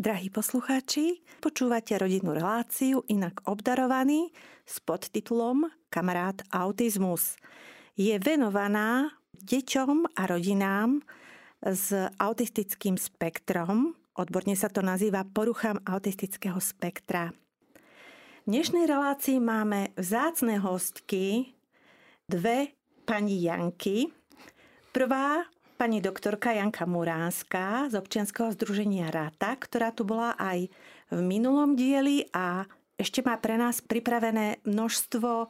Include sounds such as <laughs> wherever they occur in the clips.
Drahí poslucháči, počúvate rodinnú reláciu inak obdarovaný s podtitulom Kamarát autizmus. Je venovaná deťom a rodinám s autistickým spektrom. Odborne sa to nazýva poruchám autistického spektra. V dnešnej relácii máme vzácne hostky, dve pani Janky. Prvá pani doktorka Janka Muránska z občianského združenia RATA, ktorá tu bola aj v minulom dieli a ešte má pre nás pripravené množstvo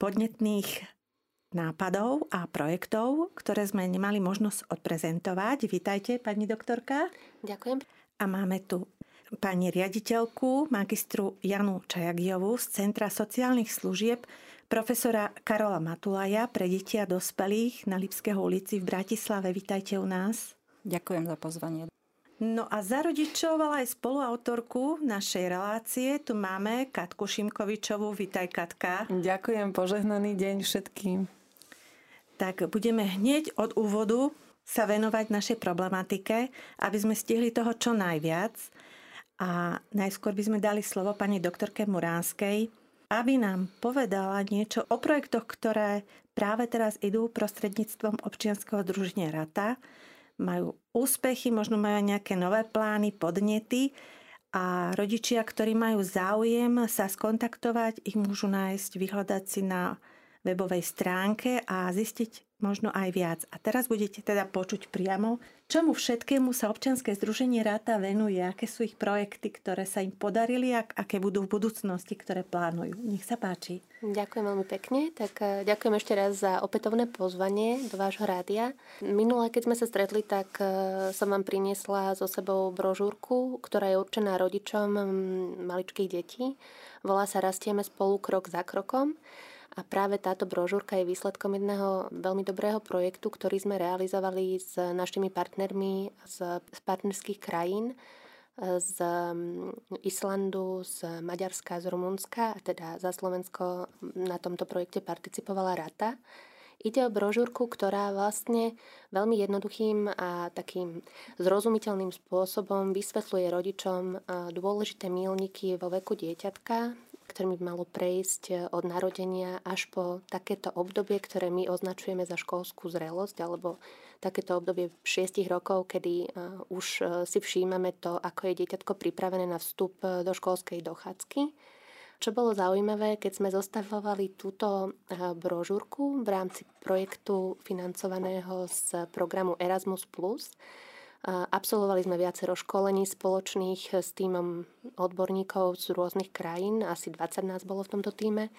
podnetných nápadov a projektov, ktoré sme nemali možnosť odprezentovať. Vítajte, pani doktorka. Ďakujem. A máme tu pani riaditeľku, magistru Janu Čajagiovú z Centra sociálnych služieb profesora Karola Matulaja pre deti a dospelých na Lipského ulici v Bratislave. Vítajte u nás. Ďakujem za pozvanie. No a za rodičov, ale aj spoluautorku našej relácie tu máme Katku Šimkovičovú. Vítaj Katka. Ďakujem, požehnaný deň všetkým. Tak budeme hneď od úvodu sa venovať našej problematike, aby sme stihli toho čo najviac. A najskôr by sme dali slovo pani doktorke Muránskej, aby nám povedala niečo o projektoch, ktoré práve teraz idú prostredníctvom občianského druženia RATA. Majú úspechy, možno majú nejaké nové plány, podnety a rodičia, ktorí majú záujem sa skontaktovať, ich môžu nájsť, vyhľadať si na webovej stránke a zistiť možno aj viac. A teraz budete teda počuť priamo, čomu všetkému sa občianske združenie Ráta venuje, aké sú ich projekty, ktoré sa im podarili a aké budú v budúcnosti, ktoré plánujú. Nech sa páči. Ďakujem veľmi pekne. Tak e, ďakujem ešte raz za opätovné pozvanie do vášho rádia. Minule, keď sme sa stretli, tak e, som vám priniesla so sebou brožúrku, ktorá je určená rodičom maličkých detí. Volá sa Rastieme spolu krok za krokom. A práve táto brožúrka je výsledkom jedného veľmi dobrého projektu, ktorý sme realizovali s našimi partnermi z, partnerských krajín, z mm, Islandu, z Maďarska, z Rumunska, a teda za Slovensko na tomto projekte participovala Rata. Ide o brožúrku, ktorá vlastne veľmi jednoduchým a takým zrozumiteľným spôsobom vysvetľuje rodičom dôležité mílniky vo veku dieťatka, ktorým by malo prejsť e, od narodenia až po takéto obdobie, ktoré my označujeme za školskú zrelosť, alebo takéto obdobie 6 rokov, kedy e, už e, si všímame to, ako je dieťatko pripravené na vstup do školskej dochádzky. Čo bolo zaujímavé, keď sme zostavovali túto brožúrku v rámci projektu financovaného z programu Erasmus+, Absolvovali sme viacero školení spoločných s týmom odborníkov z rôznych krajín, asi 20 nás bolo v tomto týme.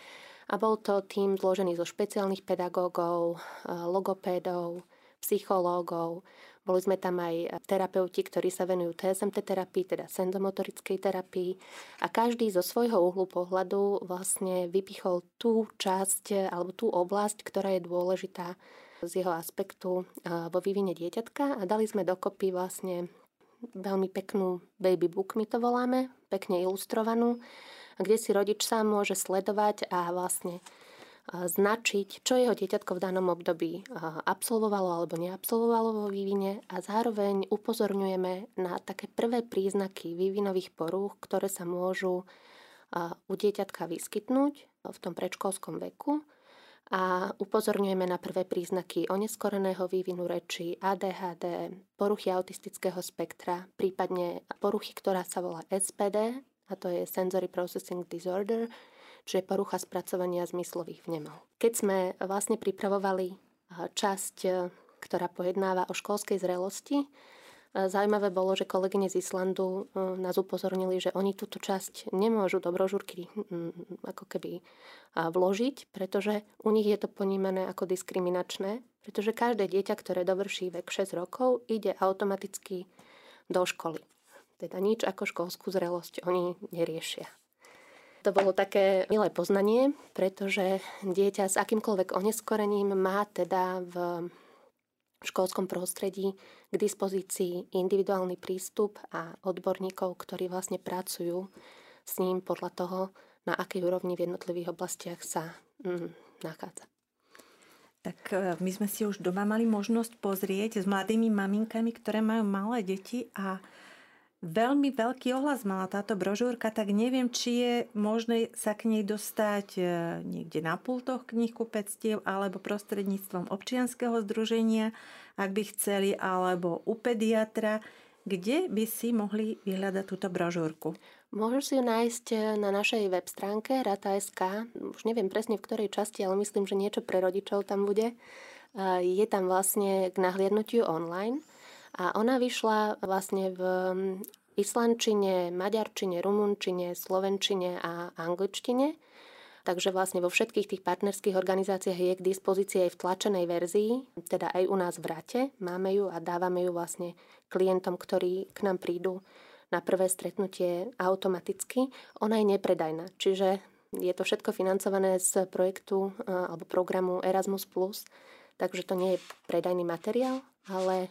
A bol to tým zložený zo špeciálnych pedagógov, logopédov, psychológov. Boli sme tam aj terapeuti, ktorí sa venujú TSMT terapii, teda senzomotorickej terapii. A každý zo svojho uhlu pohľadu vlastne vypichol tú časť alebo tú oblasť, ktorá je dôležitá z jeho aspektu vo vývine dieťatka a dali sme dokopy vlastne veľmi peknú baby book, my to voláme, pekne ilustrovanú, kde si rodič sám môže sledovať a vlastne značiť, čo jeho dieťatko v danom období absolvovalo alebo neabsolvovalo vo vývine a zároveň upozorňujeme na také prvé príznaky vývinových porúch, ktoré sa môžu u dieťatka vyskytnúť v tom predškolskom veku a upozorňujeme na prvé príznaky oneskoreného vývinu reči, ADHD, poruchy autistického spektra, prípadne poruchy, ktorá sa volá SPD, a to je Sensory Processing Disorder, čiže porucha spracovania zmyslových vnemov. Keď sme vlastne pripravovali časť, ktorá pojednáva o školskej zrelosti, Zaujímavé bolo, že kolegyne z Islandu e, nás upozornili, že oni túto časť nemôžu do brožúrky ako keby vložiť, pretože u nich je to ponímané ako diskriminačné, pretože každé dieťa, ktoré dovrší vek 6 rokov, ide automaticky do školy. Teda nič ako školskú zrelosť oni neriešia. To bolo také milé poznanie, pretože dieťa s akýmkoľvek oneskorením má teda v v školskom prostredí k dispozícii individuálny prístup a odborníkov, ktorí vlastne pracujú s ním podľa toho, na akej úrovni v jednotlivých oblastiach sa mm, nachádza. Tak e, my sme si už doma mali možnosť pozrieť s mladými maminkami, ktoré majú malé deti a Veľmi veľký ohlas mala táto brožúrka, tak neviem, či je možné sa k nej dostať e, niekde na pultoch knihkupectiev alebo prostredníctvom občianského združenia, ak by chceli, alebo u pediatra. Kde by si mohli vyhľadať túto brožúrku? Môžu si ju nájsť e, na našej web stránke rata.sk. Už neviem presne v ktorej časti, ale myslím, že niečo pre rodičov tam bude. Je tam vlastne k nahliadnutiu online. A ona vyšla vlastne v mm, islandčine, maďarčine, rumunčine, slovenčine a angličtine. Takže vlastne vo všetkých tých partnerských organizáciách je k dispozícii aj v tlačenej verzii, teda aj u nás v Rate. Máme ju a dávame ju vlastne klientom, ktorí k nám prídu na prvé stretnutie automaticky. Ona je nepredajná, čiže je to všetko financované z projektu alebo programu Erasmus+, takže to nie je predajný materiál, ale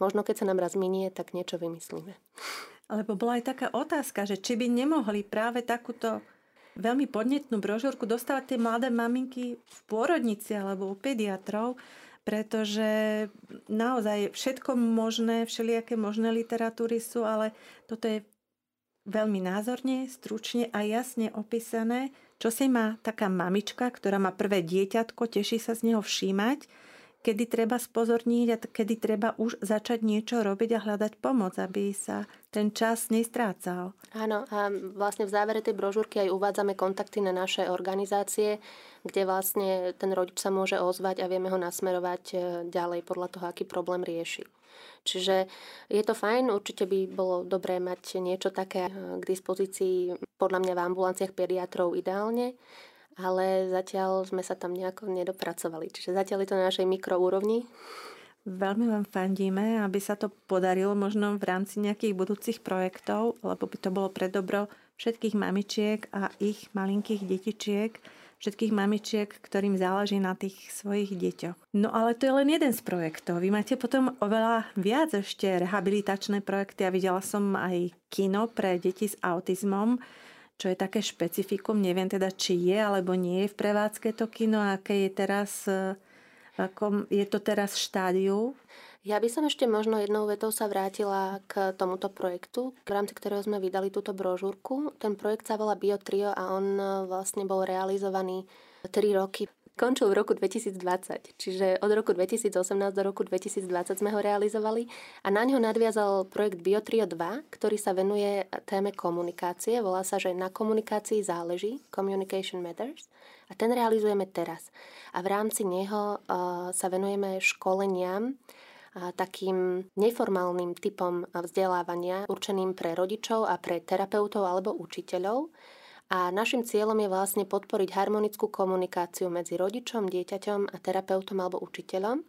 možno keď sa nám raz minie, tak niečo vymyslíme. Alebo bola aj taká otázka, že či by nemohli práve takúto veľmi podnetnú brožúrku dostávať tie mladé maminky v pôrodnici alebo u pediatrov, pretože naozaj všetko možné, všelijaké možné literatúry sú, ale toto je veľmi názorne, stručne a jasne opísané, čo si má taká mamička, ktorá má prvé dieťatko, teší sa z neho všímať kedy treba spozorniť a kedy treba už začať niečo robiť a hľadať pomoc, aby sa ten čas nestrácal. Áno, a vlastne v závere tej brožúrky aj uvádzame kontakty na naše organizácie, kde vlastne ten rodič sa môže ozvať a vieme ho nasmerovať e, ďalej podľa toho, aký problém rieši. Čiže je to fajn, určite by bolo dobré mať niečo také e, k dispozícii podľa mňa v ambulanciách pediatrov ideálne ale zatiaľ sme sa tam nejako nedopracovali. Čiže zatiaľ je to na našej mikroúrovni. Veľmi vám fandíme, aby sa to podarilo možno v rámci nejakých budúcich projektov, lebo by to bolo pre dobro všetkých mamičiek a ich malinkých detičiek, všetkých mamičiek, ktorým záleží na tých svojich deťoch. No ale to je len jeden z projektov. Vy máte potom oveľa viac ešte rehabilitačné projekty a videla som aj kino pre deti s autizmom čo je také špecifikum. Neviem teda, či je alebo nie je v prevádzke to kino, aké je teraz, e, ako je to teraz štádiu. Ja by som ešte možno jednou vetou sa vrátila k tomuto projektu, v rámci ktorého sme vydali túto brožúrku. Ten projekt sa volá Biotrio a on e, vlastne bol realizovaný 3 roky Končil v roku 2020, čiže od roku 2018 do roku 2020 sme ho realizovali a na ňo nadviazal projekt Biotrio 2, ktorý sa venuje téme komunikácie. Volá sa, že na komunikácii záleží, Communication Matters a ten realizujeme teraz. A v rámci neho uh, sa venujeme školeniam takým neformálnym typom vzdelávania určeným pre rodičov a pre terapeutov alebo učiteľov a našim cieľom je vlastne podporiť harmonickú komunikáciu medzi rodičom, dieťaťom a terapeutom alebo učiteľom.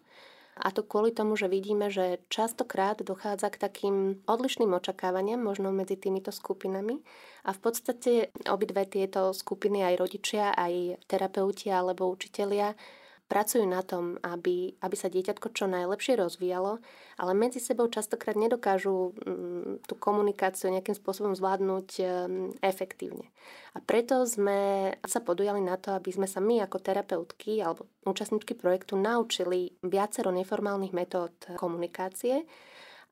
A to kvôli tomu, že vidíme, že častokrát dochádza k takým odlišným očakávaniam možno medzi týmito skupinami. A v podstate obidve tieto skupiny, aj rodičia, aj terapeuti alebo učitelia, pracujú na tom, aby, aby sa dieťatko čo najlepšie rozvíjalo, ale medzi sebou častokrát nedokážu mm, tú komunikáciu nejakým spôsobom zvládnuť mm, efektívne. A preto sme sa podujali na to, aby sme sa my ako terapeutky alebo účastníčky projektu naučili viacero neformálnych metód komunikácie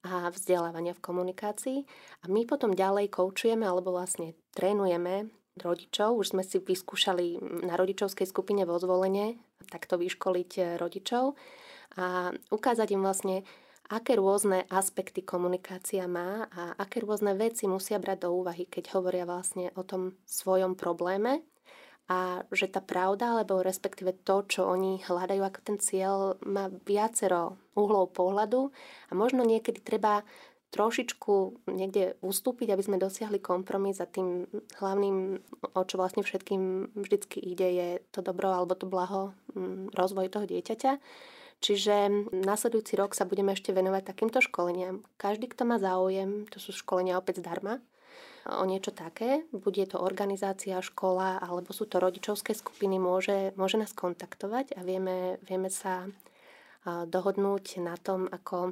a vzdelávania v komunikácii. A my potom ďalej koučujeme alebo vlastne trénujeme rodičov. Už sme si vyskúšali na rodičovskej skupine vo zvolenie takto vyškoliť eh, rodičov a ukázať im vlastne, aké rôzne aspekty komunikácia má a aké rôzne veci musia brať do úvahy, keď hovoria vlastne o tom svojom probléme a že tá pravda, alebo respektíve to, čo oni hľadajú ako ten cieľ, má viacero uhlov pohľadu a možno niekedy treba trošičku niekde ustúpiť, aby sme dosiahli kompromis a tým hlavným, o čo vlastne všetkým vždycky ide, je to dobro alebo to blaho, mm, rozvoj toho dieťaťa. Čiže nasledujúci rok sa budeme ešte venovať takýmto školeniam. Každý, kto má záujem, to sú školenia opäť zdarma, o niečo také, bude to organizácia, škola alebo sú to rodičovské skupiny, môže, môže nás kontaktovať a vieme, vieme sa dohodnúť na tom, ako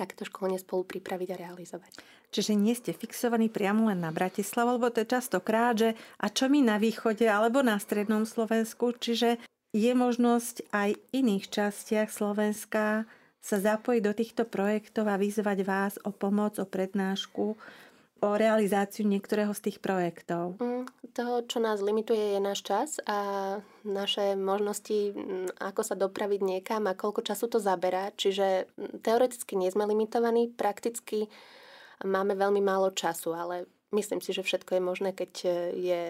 takéto školenie spolu pripraviť a realizovať. Čiže nie ste fixovaní priamo len na Bratislavu, lebo to je častokrát, že a čo my na východe alebo na strednom Slovensku, čiže je možnosť aj v iných častiach Slovenska sa zapojiť do týchto projektov a vyzvať vás o pomoc, o prednášku o realizáciu niektorého z tých projektov? Mm, to, čo nás limituje, je náš čas a naše možnosti, mm, ako sa dopraviť niekam a koľko času to zaberá. Čiže mm, teoreticky nie sme limitovaní, prakticky máme veľmi málo času, ale Myslím si, že všetko je možné, keď e, je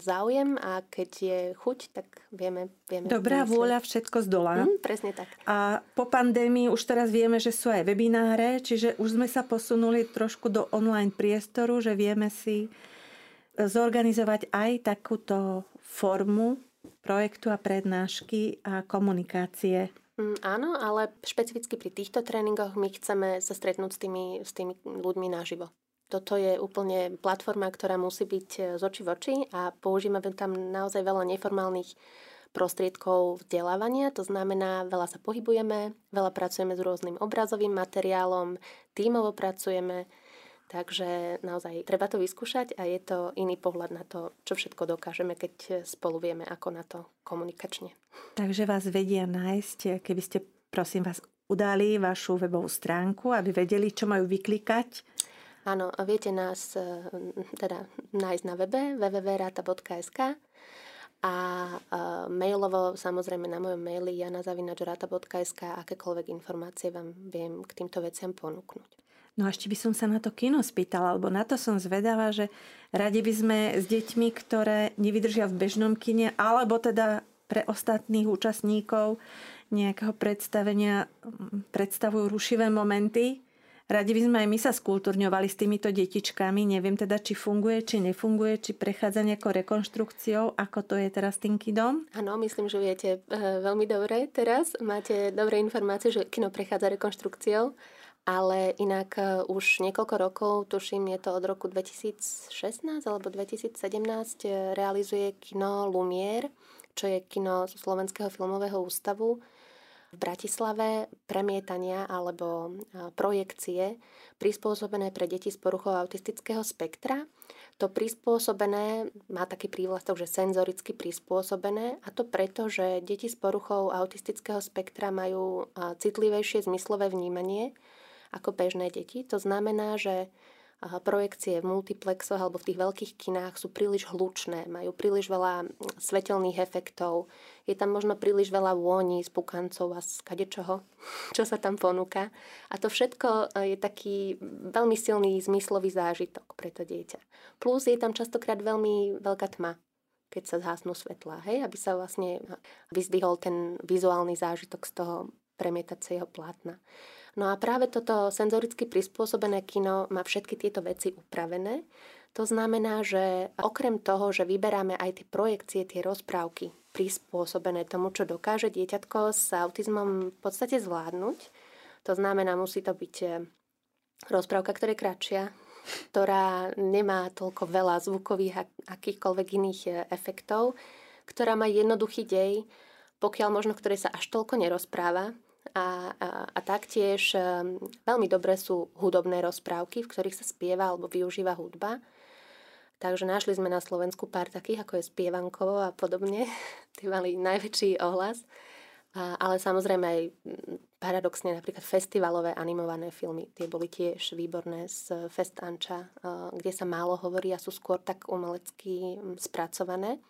záujem a keď je chuť, tak vieme... vieme Dobrá vymyslieť. vôľa všetko zdolá. Mm, presne tak. A po pandémii už teraz vieme, že sú aj webináre, čiže už sme sa posunuli trošku do online priestoru, že vieme si zorganizovať aj takúto formu projektu a prednášky a komunikácie. Mm, áno, ale špecificky pri týchto tréningoch my chceme sa stretnúť s tými, s tými ľuďmi naživo. Toto je úplne platforma, ktorá musí byť e, z oči v oči a používame tam naozaj veľa neformálnych prostriedkov vzdelávania, to znamená, veľa sa pohybujeme, veľa pracujeme s rôznym obrazovým materiálom, tímovo pracujeme, takže naozaj treba to vyskúšať a je to iný pohľad na to, čo všetko dokážeme, keď spolu vieme, ako na to komunikačne. Takže vás vedia nájsť, keby ste, prosím vás, udali vašu webovú stránku, aby vedeli, čo majú vyklikať Áno, viete nás e, teda nájsť na webe www.rata.sk a e, mailovo samozrejme na mojom maili janazavinačrata.sk akékoľvek informácie vám viem k týmto veciam ponúknuť. No a ešte by som sa na to kino spýtala, alebo na to som zvedavá, že radi by sme s deťmi, ktoré nevydržia v bežnom kine, alebo teda pre ostatných účastníkov nejakého predstavenia predstavujú rušivé momenty, Radi by sme aj my sa skultúrňovali s týmito detičkami. Neviem teda, či funguje, či nefunguje, či prechádza nejakou rekonštrukciou, ako to je teraz tým kidom. Áno, myslím, že viete e, veľmi dobre teraz. Máte dobré informácie, že kino prechádza rekonštrukciou. Ale inak e, už niekoľko rokov, tuším, je to od roku 2016 alebo 2017, e, realizuje kino Lumier, čo je kino Slovenského filmového ústavu v Bratislave premietania alebo projekcie prispôsobené pre deti s poruchou autistického spektra. To prispôsobené má taký prívlastok, že senzoricky prispôsobené a to preto, že deti s poruchou autistického spektra majú citlivejšie zmyslové vnímanie ako bežné deti. To znamená, že projekcie v multiplexoch alebo v tých veľkých kinách sú príliš hlučné, majú príliš veľa svetelných efektov, je tam možno príliš veľa vôni z pukancov a z kadečoho, <laughs> čo sa tam ponúka. A to všetko je taký veľmi silný zmyslový zážitok pre to dieťa. Plus je tam častokrát veľmi veľká tma, keď sa zhasnú svetla, hej, aby sa vlastne vyzdvihol ten vizuálny zážitok z toho premietacieho plátna. No a práve toto senzoricky prispôsobené kino má všetky tieto veci upravené. To znamená, že okrem toho, že vyberáme aj tie projekcie, tie rozprávky prispôsobené tomu, čo dokáže dieťatko s autizmom v podstate zvládnuť, to znamená, musí to byť eh, rozprávka, ktorá je kratšia, ktorá nemá toľko veľa zvukových a akýchkoľvek iných eh, efektov, ktorá má jednoduchý dej, pokiaľ možno ktoré sa až toľko nerozpráva, a, a, a taktiež um, veľmi dobré sú hudobné rozprávky, v ktorých sa spieva alebo využíva hudba. Takže našli sme na Slovensku pár takých, ako je Spievankovo a podobne. <laughs> Tí mali najväčší ohlas. A, ale samozrejme aj paradoxne napríklad festivalové animované filmy. Tie boli tiež výborné z Fest Anča, kde sa málo hovorí a sú skôr tak umelecky spracované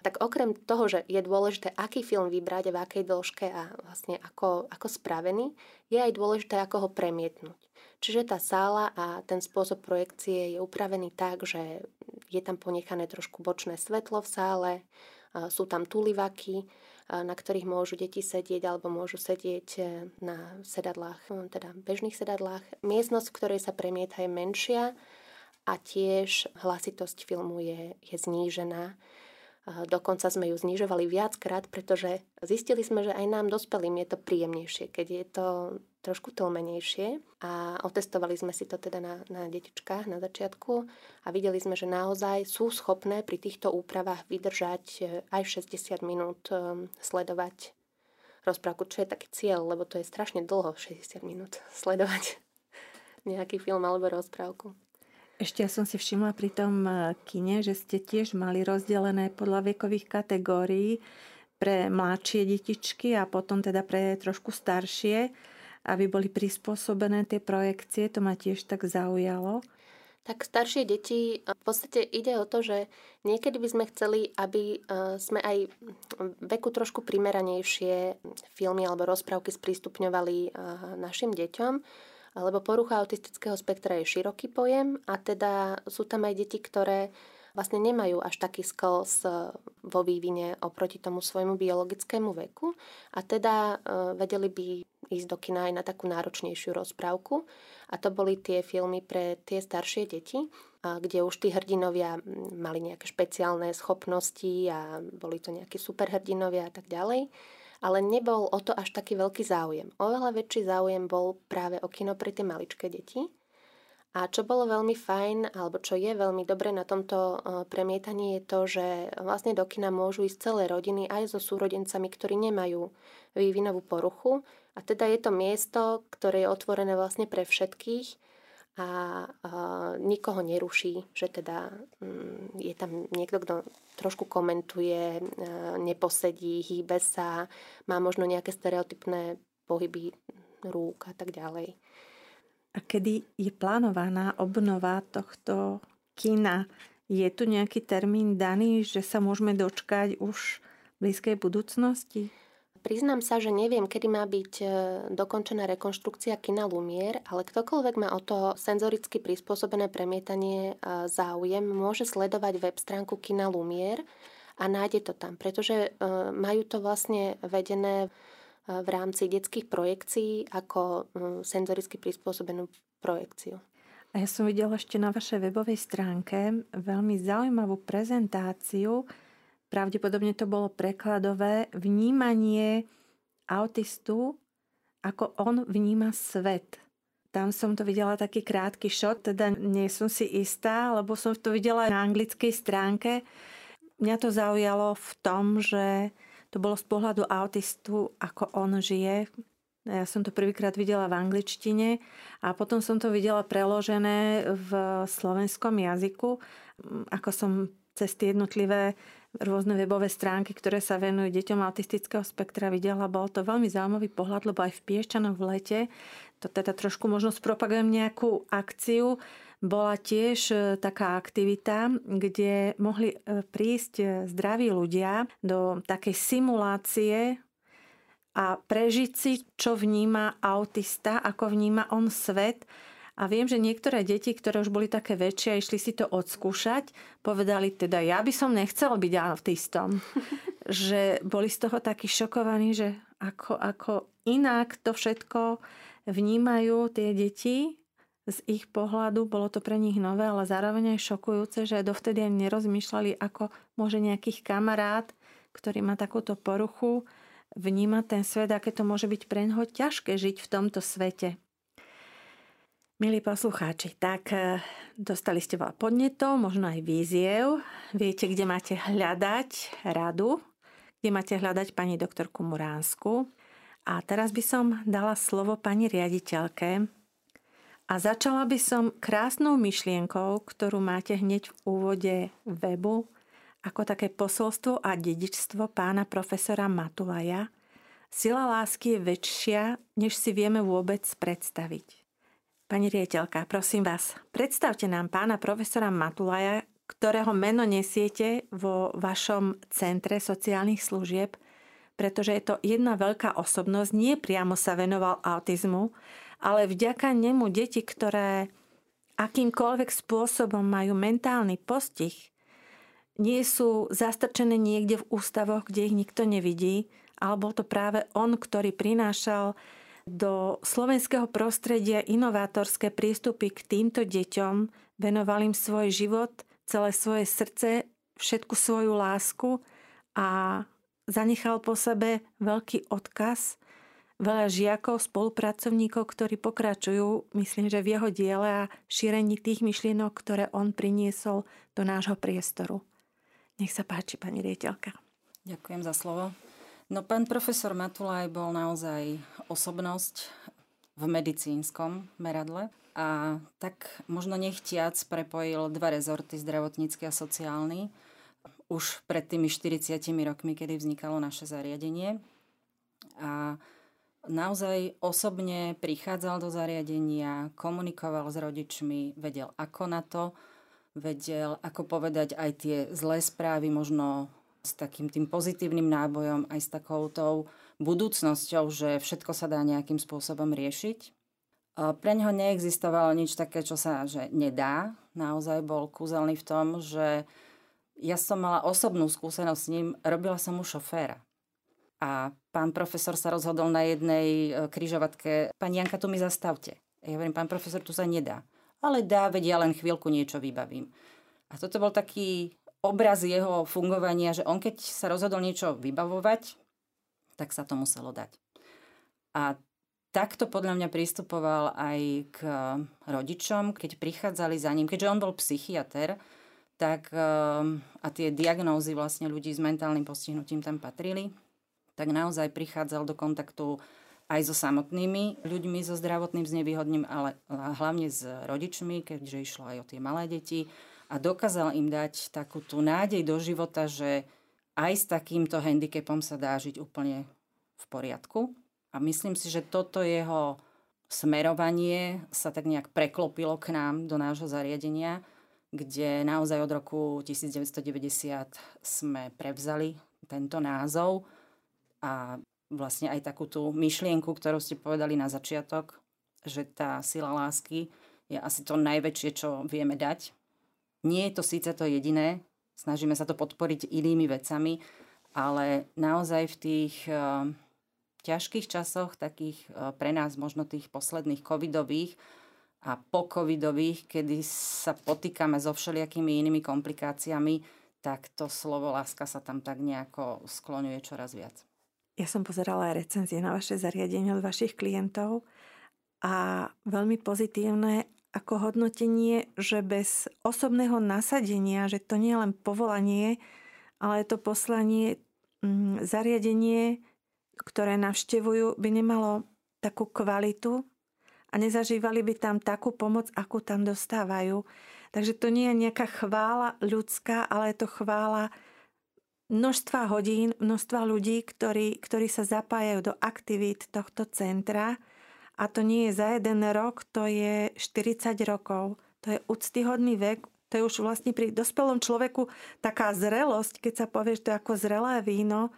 tak okrem toho, že je dôležité, aký film vybrať, v akej dĺžke a vlastne ako, ako spravený, je aj dôležité, ako ho premietnúť. Čiže tá sála a ten spôsob projekcie je upravený tak, že je tam ponechané trošku bočné svetlo v sále, sú tam tulivaky, na ktorých môžu deti sedieť alebo môžu sedieť e, na sedadlách, e, teda bežných sedadlách. Miestnosť, v ktorej sa premieta je menšia a tiež hlasitosť filmu je, je znížená. Dokonca sme ju znižovali viackrát, pretože zistili sme, že aj nám dospelým je to príjemnejšie, keď je to trošku tlmenejšie a otestovali sme si to teda na, na detičkách na začiatku a videli sme, že naozaj sú schopné pri týchto úpravách vydržať e, aj 60 minút e, sledovať rozprávku, čo je taký cieľ, lebo to je strašne dlho, 60 minút <laughs> sledovať nejaký film alebo rozprávku. Ešte ja som si všimla pri tom e, kine, že ste tiež mali rozdelené podľa vekových kategórií pre mladšie detičky a potom teda pre trošku staršie, aby boli prispôsobené tie projekcie. To ma tiež tak zaujalo. Tak staršie deti, v podstate ide o to, že niekedy by sme chceli, aby sme aj veku trošku primeranejšie filmy alebo rozprávky sprístupňovali našim deťom, lebo porucha autistického spektra je široký pojem a teda sú tam aj deti, ktoré vlastne nemajú až taký skills vo vývine oproti tomu svojmu biologickému veku a teda vedeli by ísť do kina aj na takú náročnejšiu rozprávku. A to boli tie filmy pre tie staršie deti, kde už tí hrdinovia mali nejaké špeciálne schopnosti a boli to nejakí superhrdinovia a tak ďalej. Ale nebol o to až taký veľký záujem. Oveľa väčší záujem bol práve o kino pre tie maličké deti. A čo bolo veľmi fajn, alebo čo je veľmi dobre na tomto premietaní, je to, že vlastne do kina môžu ísť celé rodiny aj so súrodencami, ktorí nemajú vývinovú poruchu. A teda je to miesto, ktoré je otvorené vlastne pre všetkých a, nikoho neruší, že teda m, je tam niekto, kto trošku komentuje, neposedí, hýbe sa, má možno nejaké stereotypné pohyby rúk a tak ďalej. A kedy je plánovaná obnova tohto kina? Je tu nejaký termín daný, že sa môžeme dočkať už v blízkej budúcnosti? Priznám sa, že neviem, kedy má byť e, dokončená rekonštrukcia kina Lumier, ale ktokoľvek má o to senzoricky prispôsobené premietanie e, záujem, môže sledovať web stránku kina Lumier a nájde to tam, pretože e, majú to vlastne vedené v rámci detských projekcií ako senzoricky prispôsobenú projekciu. A ja som videla ešte na vašej webovej stránke veľmi zaujímavú prezentáciu. Pravdepodobne to bolo prekladové vnímanie autistu, ako on vníma svet. Tam som to videla taký krátky šot, teda nie som si istá, lebo som to videla na anglickej stránke. Mňa to zaujalo v tom, že to bolo z pohľadu autistu, ako on žije. Ja som to prvýkrát videla v angličtine a potom som to videla preložené v slovenskom jazyku, ako som cez tie jednotlivé rôzne webové stránky, ktoré sa venujú deťom autistického spektra videla. Bol to veľmi zaujímavý pohľad, lebo aj v Piešťanoch v lete, to teda trošku možno spropagujem nejakú akciu, bola tiež e, taká aktivita, kde mohli e, prísť e, zdraví ľudia do takej simulácie a prežiť si, čo vníma autista, ako vníma on svet. A viem, že niektoré deti, ktoré už boli také väčšie a išli si to odskúšať, povedali teda, ja by som nechcel byť autistom. <laughs> že boli z toho takí šokovaní, že ako, ako inak to všetko vnímajú tie deti z ich pohľadu bolo to pre nich nové, ale zároveň aj šokujúce, že dovtedy ani nerozmýšľali, ako môže nejakých kamarát, ktorý má takúto poruchu, vnímať ten svet, aké to môže byť pre neho ťažké žiť v tomto svete. Milí poslucháči, tak e, dostali ste veľa podnetov, možno aj víziev. Viete, kde máte hľadať radu, kde máte hľadať pani doktorku Muránsku. A teraz by som dala slovo pani riaditeľke, a začala by som krásnou myšlienkou, ktorú máte hneď v úvode webu, ako také posolstvo a dedičstvo pána profesora Matulaja. Sila lásky je väčšia, než si vieme vôbec predstaviť. Pani riaditeľka, prosím vás, predstavte nám pána profesora Matulaja, ktorého meno nesiete vo vašom centre sociálnych služieb, pretože je to jedna veľká osobnosť, nie priamo sa venoval autizmu, ale vďaka nemu deti, ktoré akýmkoľvek spôsobom majú mentálny postih, nie sú zastrčené niekde v ústavoch, kde ich nikto nevidí, ale bol to práve on, ktorý prinášal do slovenského prostredia inovátorské prístupy k týmto deťom, venoval im svoj život, celé svoje srdce, všetku svoju lásku a zanechal po sebe veľký odkaz veľa žiakov, spolupracovníkov, ktorí pokračujú, myslím, že v jeho diele a šírení tých myšlienok, ktoré on priniesol do nášho priestoru. Nech sa páči, pani riediteľka. Ďakujem za slovo. No pán profesor Matulaj bol naozaj osobnosť v medicínskom meradle a tak možno nechtiac prepojil dva rezorty, zdravotnícky a sociálny, už pred tými 40 rokmi, kedy vznikalo naše zariadenie. A naozaj osobne prichádzal do zariadenia, komunikoval s rodičmi, vedel ako na to, vedel ako povedať aj tie zlé správy, možno s takým tým pozitívnym nábojom, aj s takoutou budúcnosťou, že všetko sa dá nejakým spôsobom riešiť. Pre neho neexistovalo nič také, čo sa že nedá. Naozaj bol kúzelný v tom, že ja som mala osobnú skúsenosť s ním, robila som mu šoféra. A pán profesor sa rozhodol na jednej e, kryžovatke, pani Janka, tu mi zastavte. Ja hovorím, pán profesor, tu sa nedá. Ale dá, vedia, len chvíľku niečo vybavím. A toto bol taký obraz jeho fungovania, že on keď sa rozhodol niečo vybavovať, tak sa to muselo dať. A takto podľa mňa pristupoval aj k rodičom, keď prichádzali za ním, keďže on bol psychiatr, tak e, a tie diagnózy vlastne ľudí s mentálnym postihnutím tam patrili, tak naozaj prichádzal do kontaktu aj so samotnými ľuďmi so zdravotným znevýhodním, ale hlavne s rodičmi, keďže išlo aj o tie malé deti a dokázal im dať takú tú nádej do života, že aj s takýmto handicapom sa dá žiť úplne v poriadku. A myslím si, že toto jeho smerovanie sa tak nejak preklopilo k nám do nášho zariadenia, kde naozaj od roku 1990 sme prevzali tento názov a vlastne aj takú tú myšlienku, ktorú ste povedali na začiatok, že tá sila lásky je asi to najväčšie, čo vieme dať. Nie je to síce to jediné, snažíme sa to podporiť inými vecami, ale naozaj v tých uh, ťažkých časoch, takých uh, pre nás možno tých posledných covidových a po covidových, kedy sa potýkame so všelijakými inými komplikáciami, tak to slovo láska sa tam tak nejako skloňuje čoraz viac. Ja som pozerala aj recenzie na vaše zariadenie od vašich klientov a veľmi pozitívne ako hodnotenie, že bez osobného nasadenia, že to nie je len povolanie, ale to poslanie, mm, zariadenie, ktoré navštevujú, by nemalo takú kvalitu a nezažívali by tam takú pomoc, akú tam dostávajú. Takže to nie je nejaká chvála ľudská, ale je to chvála množstva hodín, množstva ľudí, ktorí, ktorí sa zapájajú do aktivít tohto centra. A to nie je za jeden rok, to je 40 rokov. To je úctyhodný vek, to je už vlastne pri dospelom človeku taká zrelosť, keď sa povie, že to je ako zrelé víno.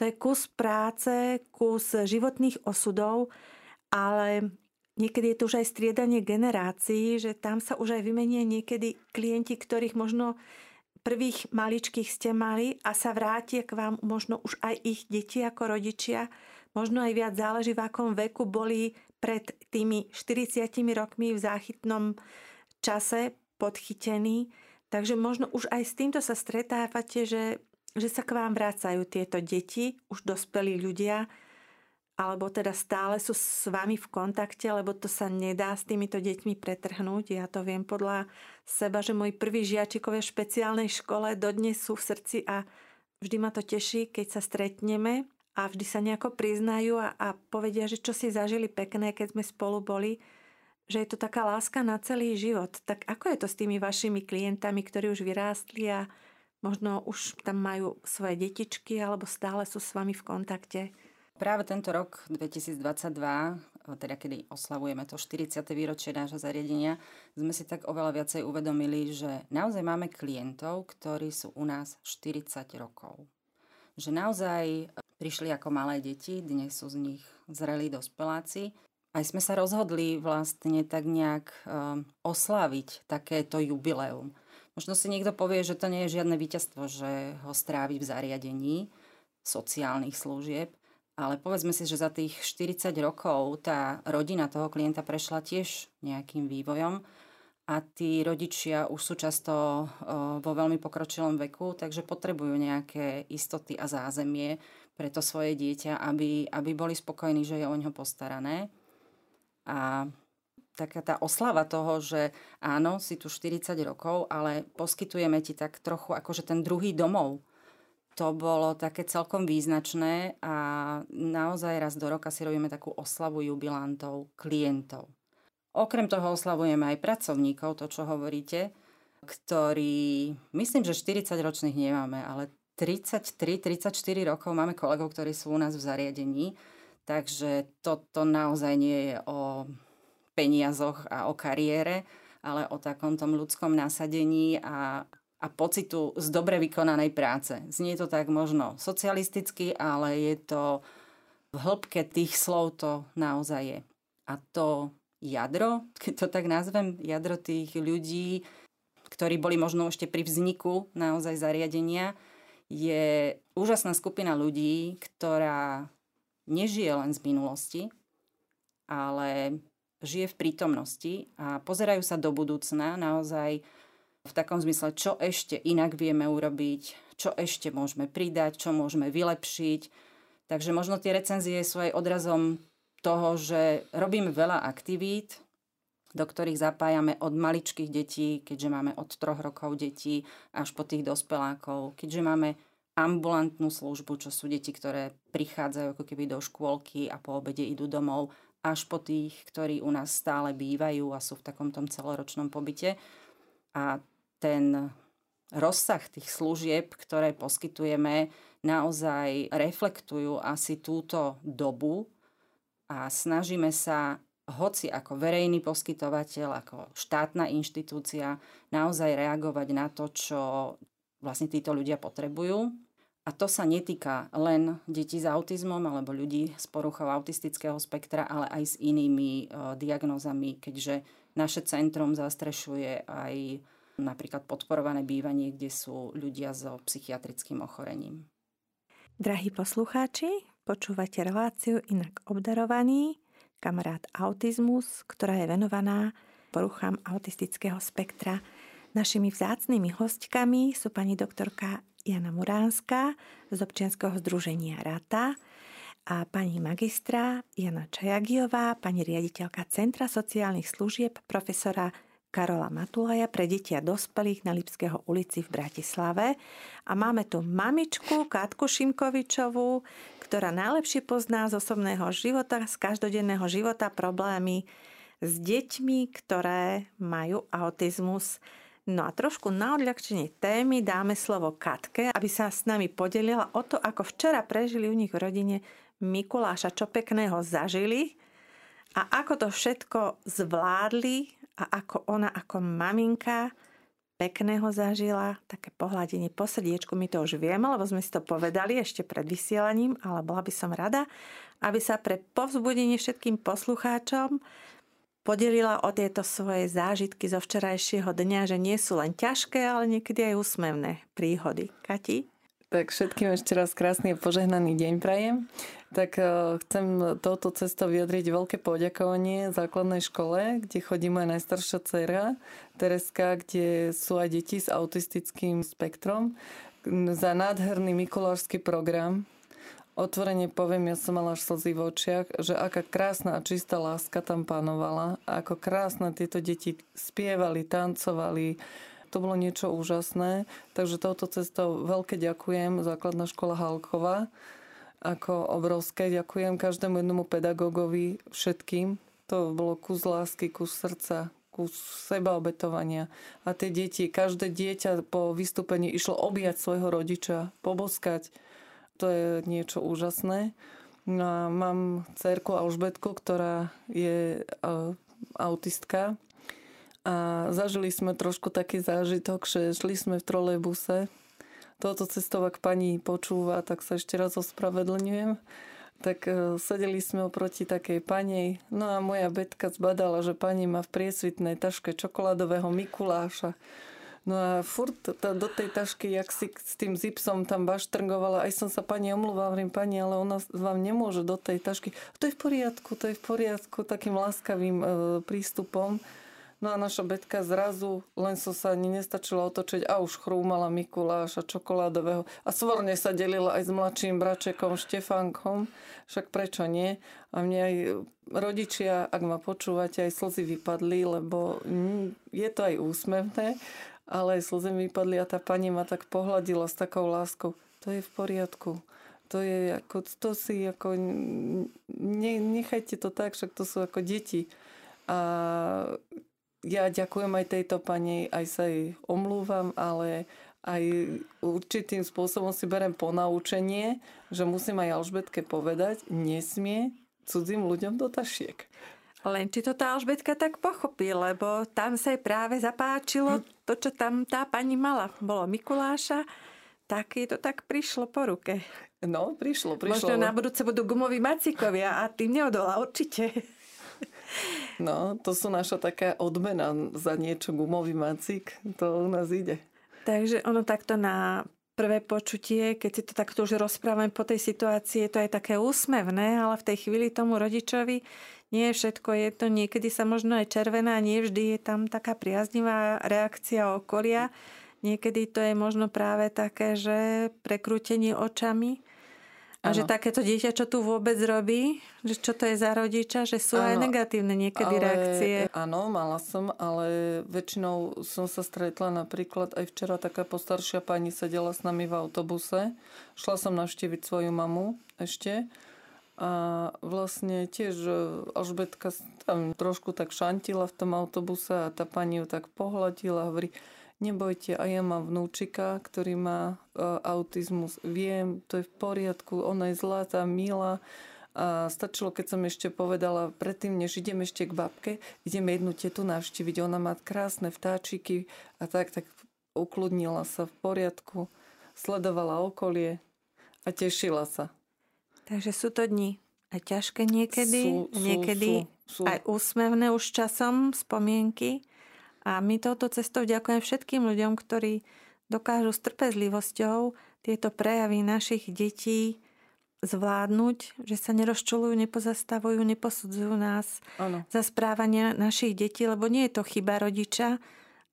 To je kus práce, kus životných osudov, ale niekedy je to už aj striedanie generácií, že tam sa už aj vymenie niekedy klienti, ktorých možno prvých maličkých ste mali a sa vrátia k vám možno už aj ich deti ako rodičia. Možno aj viac záleží, v akom veku boli pred tými 40 rokmi v záchytnom čase podchytení. Takže možno už aj s týmto sa stretávate, že, že sa k vám vrácajú tieto deti, už dospelí ľudia, alebo teda stále sú s vami v kontakte, lebo to sa nedá s týmito deťmi pretrhnúť. Ja to viem podľa seba, že moji prví žiačikovia v špeciálnej škole dodnes sú v srdci a vždy ma to teší, keď sa stretneme a vždy sa nejako priznajú a, a povedia, že čo si zažili pekné, keď sme spolu boli, že je to taká láska na celý život. Tak ako je to s tými vašimi klientami, ktorí už vyrástli a možno už tam majú svoje detičky alebo stále sú s vami v kontakte? Práve tento rok 2022, teda kedy oslavujeme to 40. výročie nášho zariadenia, sme si tak oveľa viacej uvedomili, že naozaj máme klientov, ktorí sú u nás 40 rokov. Že naozaj prišli ako malé deti, dnes sú z nich zrelí dospeláci. Aj sme sa rozhodli vlastne tak nejak um, osláviť takéto jubileum. Možno si niekto povie, že to nie je žiadne víťazstvo, že ho strávi v zariadení sociálnych služieb, ale povedzme si, že za tých 40 rokov tá rodina toho klienta prešla tiež nejakým vývojom a tí rodičia už sú často vo veľmi pokročilom veku, takže potrebujú nejaké istoty a zázemie pre to svoje dieťa, aby, aby boli spokojní, že je o ňo postarané. A taká tá oslava toho, že áno, si tu 40 rokov, ale poskytujeme ti tak trochu akože ten druhý domov, to bolo také celkom význačné a naozaj raz do roka si robíme takú oslavu jubilantov, klientov. Okrem toho oslavujeme aj pracovníkov, to čo hovoríte, ktorí, myslím, že 40 ročných nemáme, ale 33-34 rokov máme kolegov, ktorí sú u nás v zariadení. Takže toto naozaj nie je o peniazoch a o kariére, ale o takom tom ľudskom nasadení a, a pocitu z dobre vykonanej práce. Znie to tak možno socialisticky, ale je to v hĺbke tých slov to naozaj je. A to jadro, keď to tak nazvem, jadro tých ľudí, ktorí boli možno ešte pri vzniku naozaj zariadenia, je úžasná skupina ľudí, ktorá nežije len z minulosti, ale žije v prítomnosti a pozerajú sa do budúcna naozaj v takom zmysle, čo ešte inak vieme urobiť, čo ešte môžeme pridať, čo môžeme vylepšiť. Takže možno tie recenzie sú aj odrazom toho, že robíme veľa aktivít, do ktorých zapájame od maličkých detí, keďže máme od troch rokov detí až po tých dospelákov, keďže máme ambulantnú službu, čo sú deti, ktoré prichádzajú ako keby do škôlky a po obede idú domov, až po tých, ktorí u nás stále bývajú a sú v takom tom celoročnom pobyte. A ten rozsah tých služieb, ktoré poskytujeme, naozaj reflektujú asi túto dobu a snažíme sa hoci ako verejný poskytovateľ, ako štátna inštitúcia, naozaj reagovať na to, čo vlastne títo ľudia potrebujú. A to sa netýka len detí s autizmom alebo ľudí s poruchou autistického spektra, ale aj s inými e, diagnózami, keďže naše centrum zastrešuje aj napríklad podporované bývanie, kde sú ľudia so psychiatrickým ochorením. Drahí poslucháči, počúvate reláciu Inak obdarovaný kamarát autizmus, ktorá je venovaná poruchám autistického spektra. Našimi vzácnými hostkami sú pani doktorka Jana Muránska z občianského združenia RATA a pani magistra Jana Čajagiová, pani riaditeľka Centra sociálnych služieb profesora Karola Matulaja pre deti a dospelých na Lipského ulici v Bratislave. A máme tu mamičku Katku Šimkovičovú, ktorá najlepšie pozná z osobného života, z každodenného života problémy s deťmi, ktoré majú autizmus. No a trošku na odľahčenie témy dáme slovo Katke, aby sa s nami podelila o to, ako včera prežili u nich v rodine Mikuláša, čo pekného zažili a ako to všetko zvládli a ako ona ako maminka pekného zažila, také pohľadenie po srdiečku, my to už vieme, lebo sme si to povedali ešte pred vysielaním, ale bola by som rada, aby sa pre povzbudenie všetkým poslucháčom podelila o tieto svoje zážitky zo včerajšieho dňa, že nie sú len ťažké, ale niekedy aj úsmevné príhody. Kati? Tak všetkým ešte raz krásny a požehnaný deň prajem. Tak uh, chcem touto cestou vyjadriť veľké poďakovanie základnej škole, kde chodí moja najstaršia dcera, Tereska, kde sú aj deti s autistickým spektrom, za nádherný mikulášsky program. Otvorene poviem, ja som mala až slzy v očiach, že aká krásna a čistá láska tam panovala, ako krásne tieto deti spievali, tancovali, to bolo niečo úžasné. Takže touto cestou veľké ďakujem základná škola Halkova. Ako obrovské ďakujem každému jednomu pedagogovi, všetkým. To bolo kus lásky, kus srdca, kus sebaobetovania. A tie deti, každé dieťa po vystúpení išlo objať svojho rodiča, poboskať. To je niečo úžasné. No a mám cerku Alžbetku, ktorá je autistka a zažili sme trošku taký zážitok, že šli sme v trolejbuse. Toto cestou, ak pani počúva, tak sa ešte raz ospravedlňujem. Tak e, sedeli sme oproti takej panej. No a moja betka zbadala, že pani má v priesvitnej taške čokoládového Mikuláša. No a furt do tej tašky, jak si s tým zipsom tam baštrngovala, aj som sa pani omluvala, hovorím, pani, ale ona vám nemôže do tej tašky. To je v poriadku, to je v poriadku, takým láskavým e, prístupom. No a naša Betka zrazu, len som sa ani nestačila otočiť a už chrúmala Mikuláša čokoládového. A svorne sa delila aj s mladším bračekom Štefánkom, však prečo nie? A mne aj rodičia, ak ma počúvate, aj slzy vypadli, lebo je to aj úsmevné, ale aj slzy vypadli a tá pani ma tak pohľadila s takou láskou. To je v poriadku. To je ako, to si ako, ne, nechajte to tak, však to sú ako deti. A ja ďakujem aj tejto pani, aj sa jej omlúvam, ale aj určitým spôsobom si berem ponaučenie, že musím aj Alžbetke povedať, nesmie cudzím ľuďom do tašiek. Len či to tá Alžbetka tak pochopí, lebo tam sa jej práve zapáčilo to, čo tam tá pani mala. Bolo Mikuláša, tak jej to tak prišlo po ruke. No, prišlo, prišlo. Možno na budúce budú gumoví macikovia a tým neodolá určite. No, to sú naša taká odmena za niečo gumový macik. To u nás ide. Takže ono takto na prvé počutie, keď si to takto už rozprávame po tej situácii, je to aj také úsmevné, ale v tej chvíli tomu rodičovi nie je všetko je to, niekedy sa možno aj červená, nie vždy je tam taká priaznivá reakcia okolia. Niekedy to je možno práve také, že prekrútenie očami a ano. že takéto dieťa, čo tu vôbec robí, že čo to je za rodiča, že sú ano. aj negatívne niekedy ale, reakcie. Áno, mala som, ale väčšinou som sa stretla napríklad aj včera taká postaršia pani sedela s nami v autobuse. Šla som navštíviť svoju mamu ešte. A vlastne tiež e, Alžbetka tam trošku tak šantila v tom autobuse a tá pani ju tak pohľadila a hovorí, nebojte, a ja mám vnúčika, ktorý má uh, autizmus. Viem, to je v poriadku, ona je zlatá, milá. A stačilo, keď som ešte povedala, predtým, než idem ešte k babke, ideme jednu tetu navštíviť. Ona má krásne vtáčiky a tak, tak ukludnila sa v poriadku, sledovala okolie a tešila sa. Takže sú to dni aj ťažké niekedy, sú, sú, niekedy sú, sú. aj úsmevné už časom, spomienky. A my touto cestou ďakujem všetkým ľuďom, ktorí dokážu s trpezlivosťou tieto prejavy našich detí zvládnuť, že sa nerozčulujú, nepozastavujú, neposudzujú nás ano. za správanie našich detí, lebo nie je to chyba rodiča,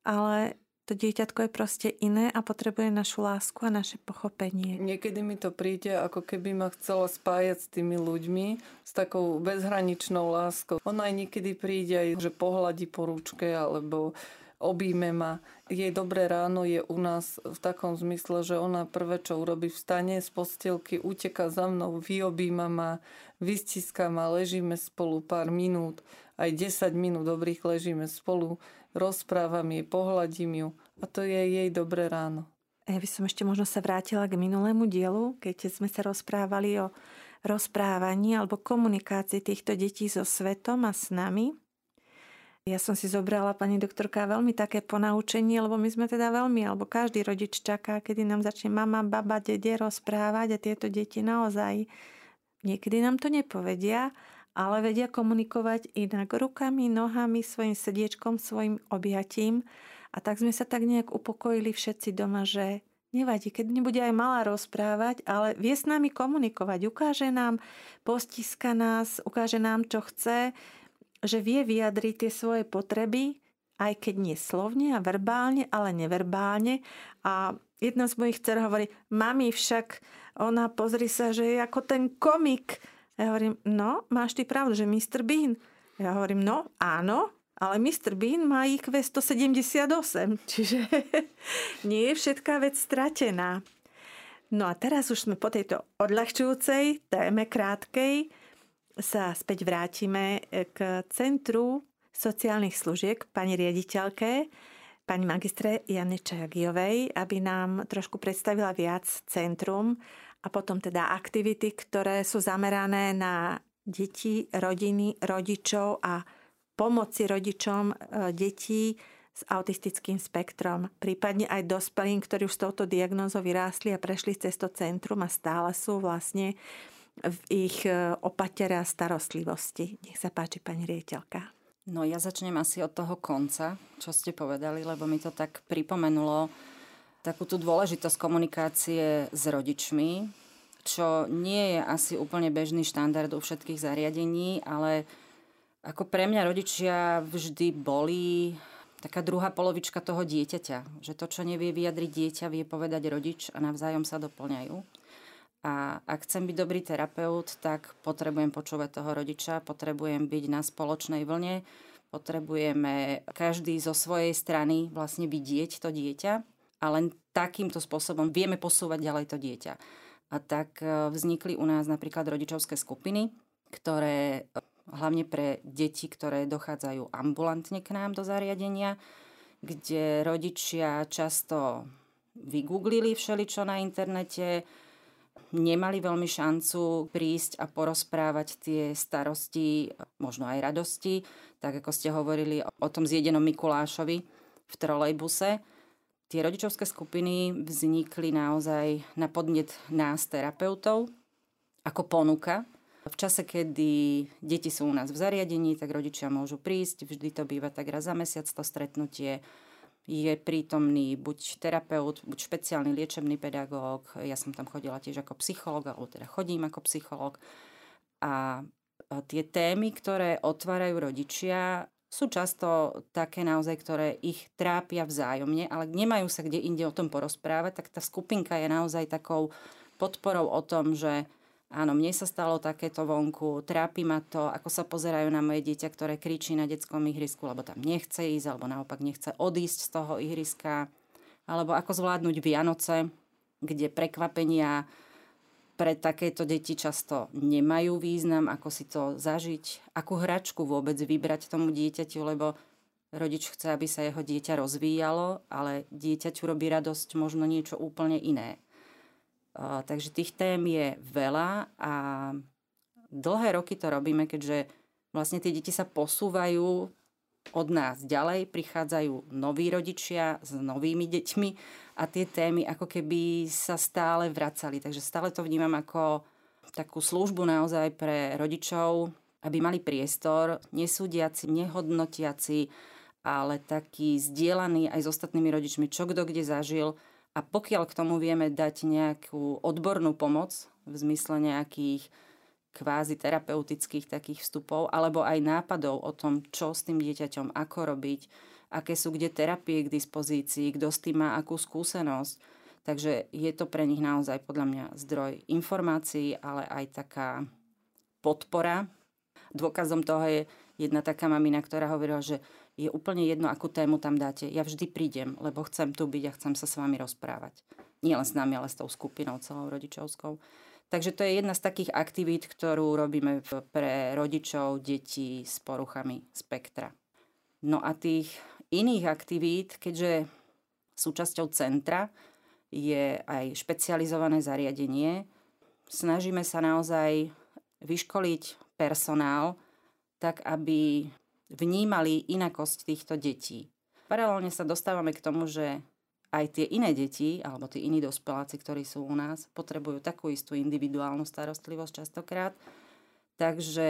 ale to dieťatko je proste iné a potrebuje našu lásku a naše pochopenie. Niekedy mi to príde, ako keby ma chcela spájať s tými ľuďmi, s takou bezhraničnou láskou. Ona aj niekedy príde aj, že pohľadí po rúčke alebo obíme ma. Jej dobré ráno je u nás v takom zmysle, že ona prvé, čo urobí, vstane z postielky, uteka za mnou, vyobíma ma, vystiska ma, ležíme spolu pár minút, aj 10 minút dobrých ležíme spolu rozprávam jej, pohľadím ju a to je jej dobré ráno. Ja by som ešte možno sa vrátila k minulému dielu, keď sme sa rozprávali o rozprávaní alebo komunikácii týchto detí so svetom a s nami. Ja som si zobrala, pani doktorka, veľmi také ponaučenie, lebo my sme teda veľmi, alebo každý rodič čaká, kedy nám začne mama, baba, dede rozprávať a tieto deti naozaj niekedy nám to nepovedia ale vedia komunikovať inak rukami, nohami, svojim srdiečkom, svojim objatím. A tak sme sa tak nejak upokojili všetci doma, že nevadí, keď nebude aj malá rozprávať, ale vie s nami komunikovať, ukáže nám, postiska nás, ukáže nám, čo chce, že vie vyjadriť tie svoje potreby, aj keď nie slovne a verbálne, ale neverbálne. A jedna z mojich dcer hovorí, mami však, ona pozri sa, že je ako ten komik, ja hovorím, no, máš ty pravdu, že Mr. Bean. Ja hovorím, no, áno, ale Mr. Bean má IQ 178, <laughs> čiže <laughs> nie je všetká vec stratená. No a teraz už sme po tejto odľahčujúcej téme krátkej sa späť vrátime k Centru sociálnych služieb pani riaditeľke, pani magistre Jane Čajagiovej, aby nám trošku predstavila viac centrum a potom teda aktivity, ktoré sú zamerané na deti, rodiny, rodičov a pomoci rodičom e, detí s autistickým spektrom, prípadne aj dospelým, ktorí už s touto diagnózou vyrástli a prešli cez to centrum a stále sú vlastne v ich e, opatere a starostlivosti. Nech sa páči, pani riediteľka. No ja začnem asi od toho konca, čo ste povedali, lebo mi to tak pripomenulo takú tú dôležitosť komunikácie s rodičmi, čo nie je asi úplne bežný štandard u všetkých zariadení, ale ako pre mňa rodičia vždy boli taká druhá polovička toho dieťaťa. Že to, čo nevie vyjadriť dieťa, vie povedať rodič a navzájom sa doplňajú. A ak chcem byť dobrý terapeut, tak potrebujem počúvať toho rodiča, potrebujem byť na spoločnej vlne, potrebujeme každý zo svojej strany vlastne vidieť to dieťa a len takýmto spôsobom vieme posúvať ďalej to dieťa. A tak e, vznikli u nás napríklad rodičovské skupiny, ktoré e, hlavne pre deti, ktoré dochádzajú ambulantne k nám do zariadenia, kde rodičia často vygooglili všeličo na internete, nemali veľmi šancu prísť a porozprávať tie starosti, možno aj radosti, tak ako ste hovorili o tom zjedenom Mikulášovi v trolejbuse. Tie rodičovské skupiny vznikli naozaj na podnet nás, terapeutov, ako ponuka. V čase, kedy deti sú u nás v zariadení, tak rodičia môžu prísť, vždy to býva tak raz za mesiac to stretnutie je prítomný buď terapeut, buď špeciálny liečebný pedagóg. Ja som tam chodila tiež ako psychológ, alebo teda chodím ako psychológ. A tie témy, ktoré otvárajú rodičia, sú často také naozaj, ktoré ich trápia vzájomne, ale nemajú sa kde inde o tom porozprávať, tak tá skupinka je naozaj takou podporou o tom, že Áno, mne sa stalo takéto vonku, trápi ma to, ako sa pozerajú na moje dieťa, ktoré kričí na detskom ihrisku, lebo tam nechce ísť, alebo naopak nechce odísť z toho ihriska, alebo ako zvládnuť Vianoce, kde prekvapenia pre takéto deti často nemajú význam, ako si to zažiť, akú hračku vôbec vybrať tomu dieťaťu, lebo rodič chce, aby sa jeho dieťa rozvíjalo, ale dieťaťu robí radosť možno niečo úplne iné. Takže tých tém je veľa a dlhé roky to robíme, keďže vlastne tie deti sa posúvajú od nás ďalej, prichádzajú noví rodičia s novými deťmi a tie témy ako keby sa stále vracali. Takže stále to vnímam ako takú službu naozaj pre rodičov, aby mali priestor, nesúdiaci, nehodnotiaci, ale taký zdieľaný aj s ostatnými rodičmi, čo kto kde zažil a pokiaľ k tomu vieme dať nejakú odbornú pomoc v zmysle nejakých kvázi terapeutických takých vstupov, alebo aj nápadov o tom, čo s tým dieťaťom, ako robiť, aké sú kde terapie k dispozícii, kto s tým má akú skúsenosť. Takže je to pre nich naozaj podľa mňa zdroj informácií, ale aj taká podpora. Dôkazom toho je jedna taká mamina, ktorá hovorila, že je úplne jedno, akú tému tam dáte. Ja vždy prídem, lebo chcem tu byť a chcem sa s vami rozprávať. Nie len s nami, ale s tou skupinou celou rodičovskou. Takže to je jedna z takých aktivít, ktorú robíme pre rodičov detí s poruchami spektra. No a tých iných aktivít, keďže súčasťou centra je aj špecializované zariadenie, snažíme sa naozaj vyškoliť personál tak, aby vnímali inakosť týchto detí. Paralelne sa dostávame k tomu, že aj tie iné deti, alebo tí iní dospeláci, ktorí sú u nás, potrebujú takú istú individuálnu starostlivosť častokrát. Takže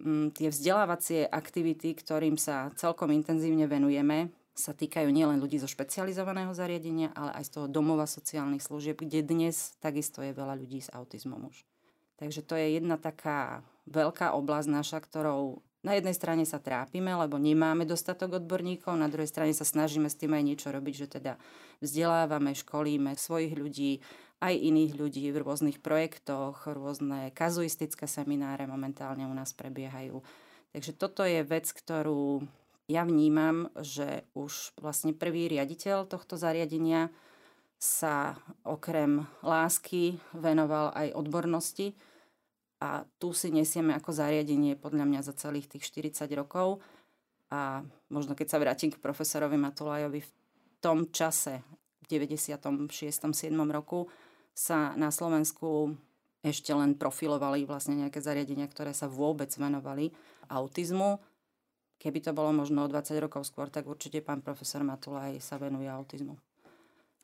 m, mm, tie vzdelávacie aktivity, ktorým sa celkom intenzívne venujeme, sa týkajú nielen ľudí zo špecializovaného zariadenia, ale aj z toho domova sociálnych služieb, kde dnes takisto je veľa ľudí s autizmom už. Takže to je jedna taká veľká oblasť naša, ktorou na jednej strane sa trápime, lebo nemáme dostatok odborníkov, na druhej strane sa snažíme s tým aj niečo robiť, že teda vzdelávame, školíme svojich ľudí, aj iných ľudí v rôznych projektoch, rôzne kazuistické semináre momentálne u nás prebiehajú. Takže toto je vec, ktorú ja vnímam, že už vlastne prvý riaditeľ tohto zariadenia sa okrem lásky venoval aj odbornosti, a tu si nesieme ako zariadenie podľa mňa za celých tých 40 rokov. A možno keď sa vrátim k profesorovi Matulajovi, v tom čase, v 96. 7. roku, sa na Slovensku ešte len profilovali vlastne nejaké zariadenia, ktoré sa vôbec venovali autizmu. Keby to bolo možno o 20 rokov skôr, tak určite pán profesor Matulaj sa venuje autizmu.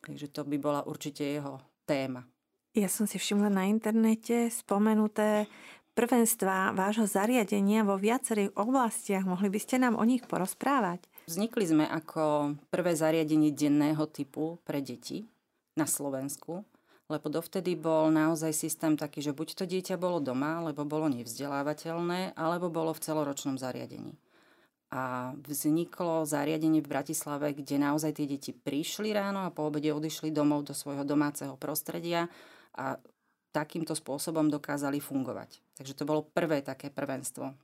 Takže to by bola určite jeho téma. Ja som si všimla na internete spomenuté prvenstva vášho zariadenia vo viacerých oblastiach. Mohli by ste nám o nich porozprávať? Vznikli sme ako prvé zariadenie denného typu pre deti na Slovensku, lebo dovtedy bol naozaj systém taký, že buď to dieťa bolo doma, lebo bolo nevzdelávateľné, alebo bolo v celoročnom zariadení. A vzniklo zariadenie v Bratislave, kde naozaj tie deti prišli ráno a po obede odišli domov do svojho domáceho prostredia a takýmto spôsobom dokázali fungovať. Takže to bolo prvé také prvenstvo.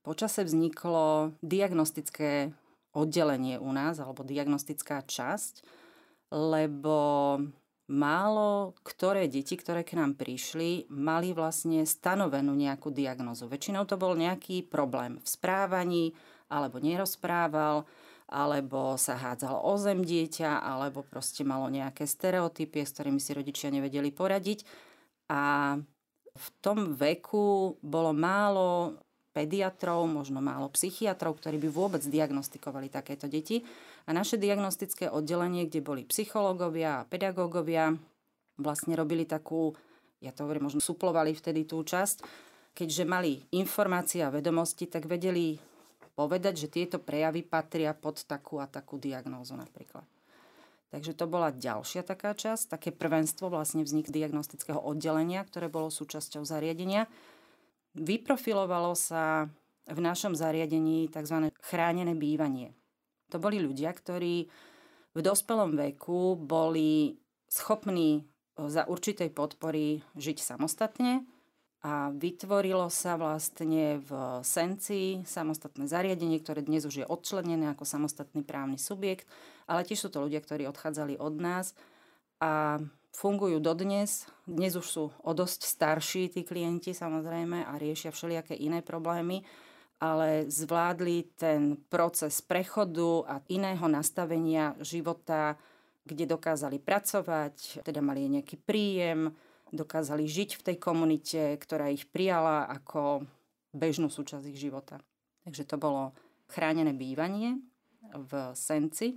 Počase vzniklo diagnostické oddelenie u nás, alebo diagnostická časť, lebo málo ktoré deti, ktoré k nám prišli, mali vlastne stanovenú nejakú diagnozu. Väčšinou to bol nejaký problém v správaní, alebo nerozprával, alebo sa hádzalo o zem dieťa, alebo proste malo nejaké stereotypy, s ktorými si rodičia nevedeli poradiť. A v tom veku bolo málo pediatrov, možno málo psychiatrov, ktorí by vôbec diagnostikovali takéto deti. A naše diagnostické oddelenie, kde boli psychológovia a pedagógovia, vlastne robili takú, ja to hovorím, možno suplovali vtedy tú časť, keďže mali informácie a vedomosti, tak vedeli povedať, že tieto prejavy patria pod takú a takú diagnózu napríklad. Takže to bola ďalšia taká časť, také prvenstvo, vlastne vznik diagnostického oddelenia, ktoré bolo súčasťou zariadenia. Vyprofilovalo sa v našom zariadení tzv. chránené bývanie. To boli ľudia, ktorí v dospelom veku boli schopní za určitej podpory žiť samostatne, a vytvorilo sa vlastne v Senci samostatné zariadenie, ktoré dnes už je odčlenené ako samostatný právny subjekt, ale tiež sú to ľudia, ktorí odchádzali od nás a fungujú dodnes. Dnes už sú o dosť starší tí klienti samozrejme a riešia všelijaké iné problémy, ale zvládli ten proces prechodu a iného nastavenia života, kde dokázali pracovať, teda mali nejaký príjem, dokázali žiť v tej komunite, ktorá ich prijala ako bežnú súčasť ich života. Takže to bolo chránené bývanie v Senci.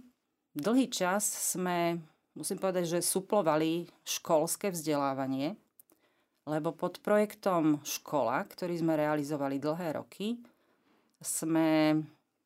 Dlhý čas sme, musím povedať, že suplovali školské vzdelávanie, lebo pod projektom Škola, ktorý sme realizovali dlhé roky, sme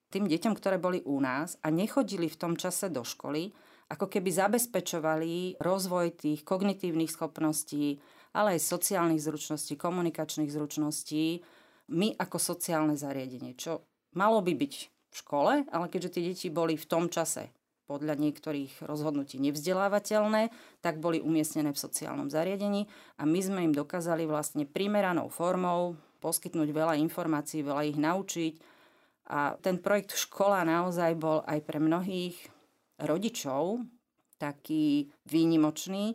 tým deťom, ktoré boli u nás a nechodili v tom čase do školy, ako keby zabezpečovali rozvoj tých kognitívnych schopností, ale aj sociálnych zručností, komunikačných zručností, my ako sociálne zariadenie, čo malo by byť v škole, ale keďže tie deti boli v tom čase podľa niektorých rozhodnutí nevzdelávateľné, tak boli umiestnené v sociálnom zariadení a my sme im dokázali vlastne primeranou formou poskytnúť veľa informácií, veľa ich naučiť. A ten projekt škola naozaj bol aj pre mnohých rodičov taký výnimočný,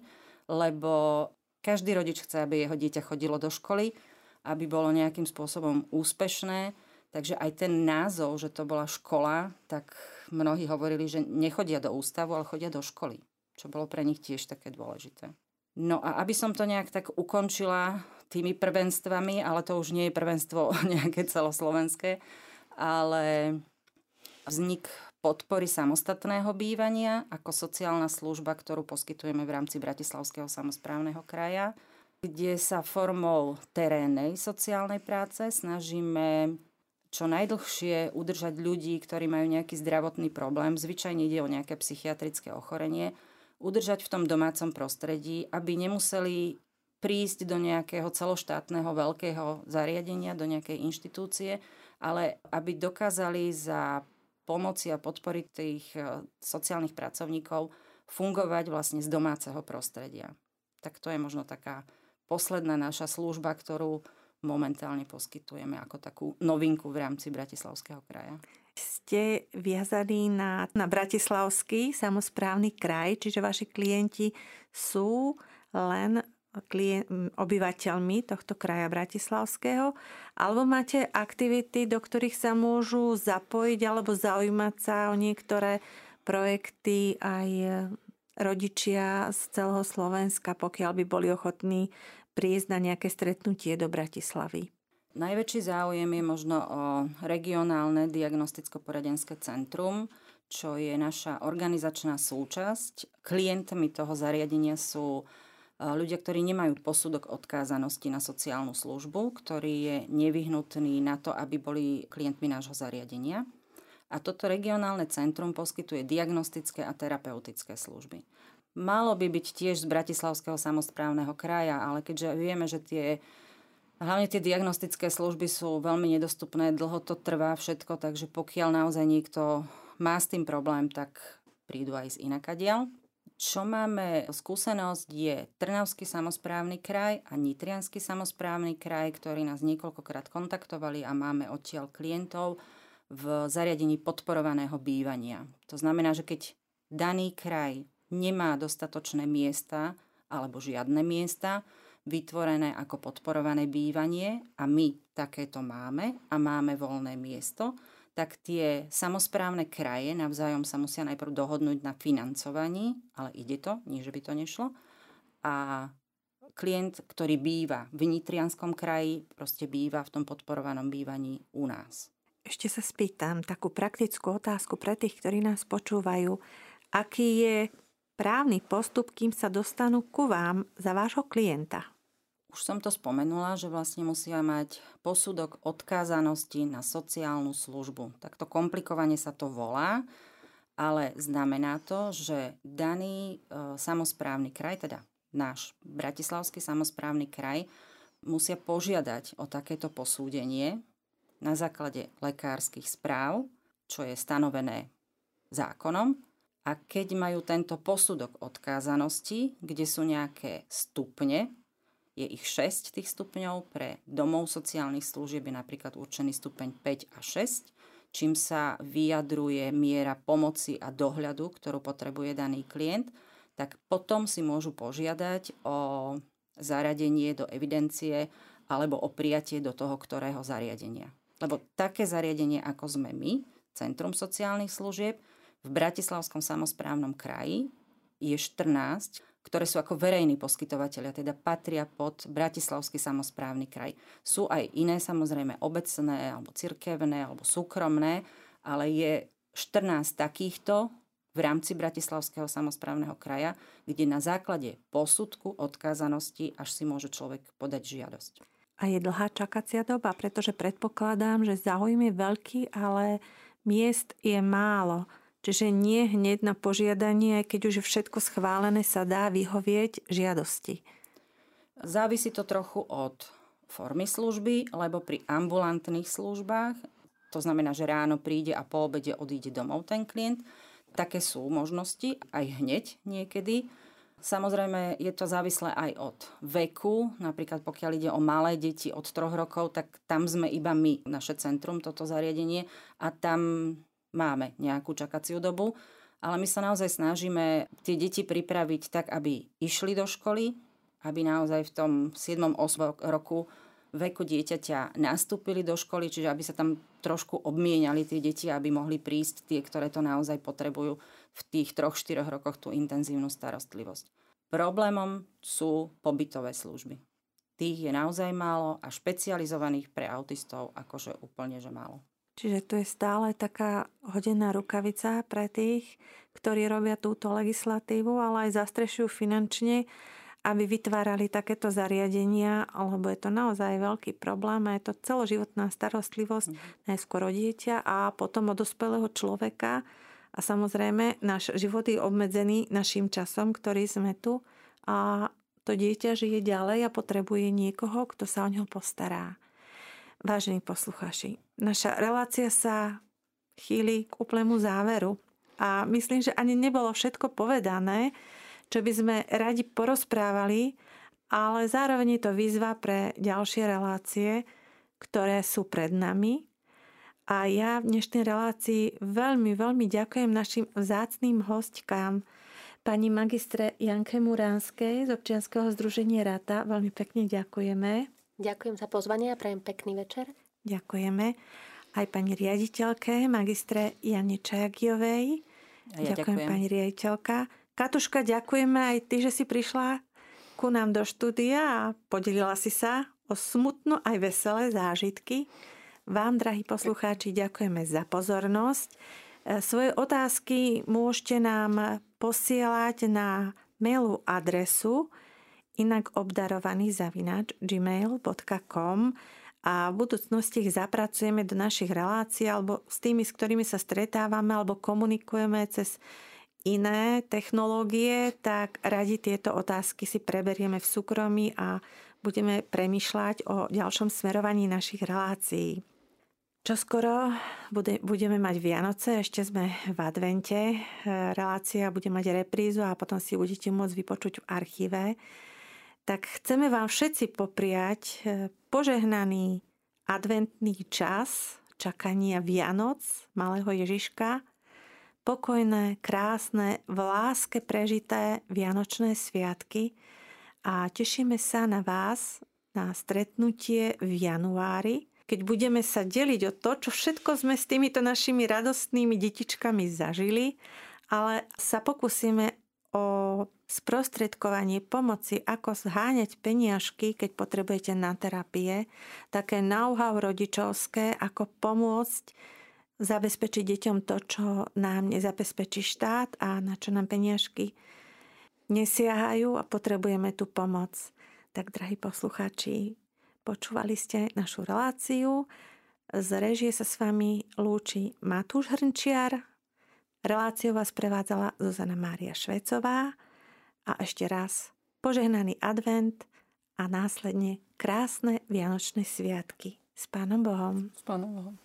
lebo každý rodič chce, aby jeho dieťa chodilo do školy, aby bolo nejakým spôsobom úspešné. Takže aj ten názov, že to bola škola, tak mnohí hovorili, že nechodia do ústavu, ale chodia do školy. Čo bolo pre nich tiež také dôležité. No a aby som to nejak tak ukončila tými prvenstvami, ale to už nie je prvenstvo <laughs> nejaké celoslovenské, ale vznik podpory samostatného bývania ako sociálna služba, ktorú poskytujeme v rámci Bratislavského samozprávneho kraja, kde sa formou terénnej sociálnej práce snažíme čo najdlhšie udržať ľudí, ktorí majú nejaký zdravotný problém, zvyčajne ide o nejaké psychiatrické ochorenie, udržať v tom domácom prostredí, aby nemuseli prísť do nejakého celoštátneho veľkého zariadenia, do nejakej inštitúcie, ale aby dokázali za pomoci a podpory tých e, sociálnych pracovníkov fungovať vlastne z domáceho prostredia. Tak to je možno taká posledná naša služba, ktorú momentálne poskytujeme ako takú novinku v rámci Bratislavského kraja. Ste viazaní na, na Bratislavský samozprávny kraj, čiže vaši klienti sú len klient, obyvateľmi tohto kraja Bratislavského, alebo máte aktivity, do ktorých sa môžu zapojiť alebo zaujímať sa o niektoré projekty aj rodičia z celého Slovenska, pokiaľ by boli ochotní prísť na nejaké stretnutie do Bratislavy. Najväčší záujem je možno o regionálne diagnosticko-poradenské centrum, čo je naša organizačná súčasť. Klientmi toho zariadenia sú ľudia, ktorí nemajú posudok odkázanosti na sociálnu službu, ktorý je nevyhnutný na to, aby boli klientmi nášho zariadenia. A toto regionálne centrum poskytuje diagnostické a terapeutické služby. Malo by byť tiež z Bratislavského samozprávneho kraja, ale keďže vieme, že tie Hlavne tie diagnostické služby sú veľmi nedostupné, dlho to trvá všetko, takže pokiaľ naozaj niekto má s tým problém, tak prídu aj z inakadiaľ. Čo máme skúsenosť je Trnavský samozprávny kraj a Nitrianský samozprávny kraj, ktorí nás niekoľkokrát kontaktovali a máme odtiaľ klientov v zariadení podporovaného bývania. To znamená, že keď daný kraj nemá dostatočné miesta alebo žiadne miesta vytvorené ako podporované bývanie a my takéto máme a máme voľné miesto, tak tie samozprávne kraje navzájom sa musia najprv dohodnúť na financovaní, ale ide to, nie že by to nešlo. A klient, ktorý býva v Nitrianskom kraji, proste býva v tom podporovanom bývaní u nás. Ešte sa spýtam takú praktickú otázku pre tých, ktorí nás počúvajú. Aký je právny postup, kým sa dostanú ku vám za vášho klienta? Už som to spomenula, že vlastne musia mať posudok odkázanosti na sociálnu službu. Takto komplikovane sa to volá, ale znamená to, že daný e, samozprávny kraj, teda náš Bratislavský samozprávny kraj, musia požiadať o takéto posúdenie na základe lekárskych správ, čo je stanovené zákonom. A keď majú tento posudok odkázanosti, kde sú nejaké stupne je ich 6 tých stupňov, pre domov sociálnych služieb je napríklad určený stupeň 5 a 6, čím sa vyjadruje miera pomoci a dohľadu, ktorú potrebuje daný klient, tak potom si môžu požiadať o zaradenie do evidencie alebo o prijatie do toho ktorého zariadenia. Lebo také zariadenie, ako sme my, Centrum sociálnych služieb, v Bratislavskom samozprávnom kraji je 14 ktoré sú ako verejní poskytovateľia, teda patria pod Bratislavský samozprávny kraj. Sú aj iné, samozrejme, obecné, alebo cirkevné, alebo súkromné, ale je 14 takýchto v rámci Bratislavského samozprávneho kraja, kde na základe posudku odkázanosti až si môže človek podať žiadosť. A je dlhá čakacia doba, pretože predpokladám, že záujem je veľký, ale miest je málo. Čiže nie hneď na požiadanie, keď už je všetko schválené, sa dá vyhovieť žiadosti. Závisí to trochu od formy služby, lebo pri ambulantných službách, to znamená, že ráno príde a po obede odíde domov ten klient, také sú možnosti, aj hneď niekedy. Samozrejme, je to závislé aj od veku. Napríklad pokiaľ ide o malé deti od troch rokov, tak tam sme iba my, naše centrum, toto zariadenie. A tam máme nejakú čakaciu dobu, ale my sa naozaj snažíme tie deti pripraviť tak, aby išli do školy, aby naozaj v tom 7. 8. roku veku dieťaťa nastúpili do školy, čiže aby sa tam trošku obmieniali tie deti, aby mohli prísť tie, ktoré to naozaj potrebujú v tých 3-4 rokoch tú intenzívnu starostlivosť. Problémom sú pobytové služby. Tých je naozaj málo a špecializovaných pre autistov akože úplne že málo. Čiže tu je stále taká hodená rukavica pre tých, ktorí robia túto legislatívu, ale aj zastrešujú finančne, aby vytvárali takéto zariadenia, lebo je to naozaj veľký problém a je to celoživotná starostlivosť mm. najskôr o dieťa a potom o dospelého človeka. A samozrejme, náš život je obmedzený našim časom, ktorý sme tu a to dieťa žije ďalej a potrebuje niekoho, kto sa o neho postará. Vážení posluchači, naša relácia sa chýli k úplnému záveru a myslím, že ani nebolo všetko povedané, čo by sme radi porozprávali, ale zároveň je to výzva pre ďalšie relácie, ktoré sú pred nami. A ja v dnešnej relácii veľmi, veľmi ďakujem našim vzácným hostkám, pani magistre Janke Muránskej z občianskeho združenia Rata. Veľmi pekne ďakujeme. Ďakujem za pozvanie a prajem pekný večer. Ďakujeme aj pani riaditeľke, magistre Jane Čajagiovej. Ja ďakujem, ďakujem pani riaditeľka. Katuška, ďakujeme aj ty, že si prišla ku nám do štúdia a podelila si sa o smutnú aj veselé zážitky. Vám, drahí poslucháči, ďakujeme za pozornosť. E, svoje otázky môžete nám posielať na mailu adresu inak obdarovaný zavinač gmail.com a v budúcnosti ich zapracujeme do našich relácií alebo s tými, s ktorými sa stretávame alebo komunikujeme cez iné technológie, tak radi tieto otázky si preberieme v súkromí a budeme premyšľať o ďalšom smerovaní našich relácií. Čo skoro bude, budeme mať Vianoce, ešte sme v advente. Relácia bude mať reprízu a potom si budete môcť vypočuť v archíve tak chceme vám všetci popriať e, požehnaný adventný čas čakania Vianoc malého Ježiška, pokojné, krásne, v láske prežité Vianočné sviatky a tešíme sa na vás na stretnutie v januári, keď budeme sa deliť o to, čo všetko sme s týmito našimi radostnými detičkami zažili, ale sa pokúsime o sprostredkovanie pomoci, ako zháňať peniažky, keď potrebujete na terapie, také know-how rodičovské, ako pomôcť zabezpečiť deťom to, čo nám nezabezpečí štát a na čo nám peniažky nesiahajú a potrebujeme tú pomoc. Tak, drahí poslucháči, počúvali ste našu reláciu. Z režie sa s vami lúči Matúš Hrnčiar. Reláciu vás prevádzala Zuzana Mária Švecová. A ešte raz požehnaný advent a následne krásne Vianočné sviatky. S Pánom Bohom. S Pánom Bohom.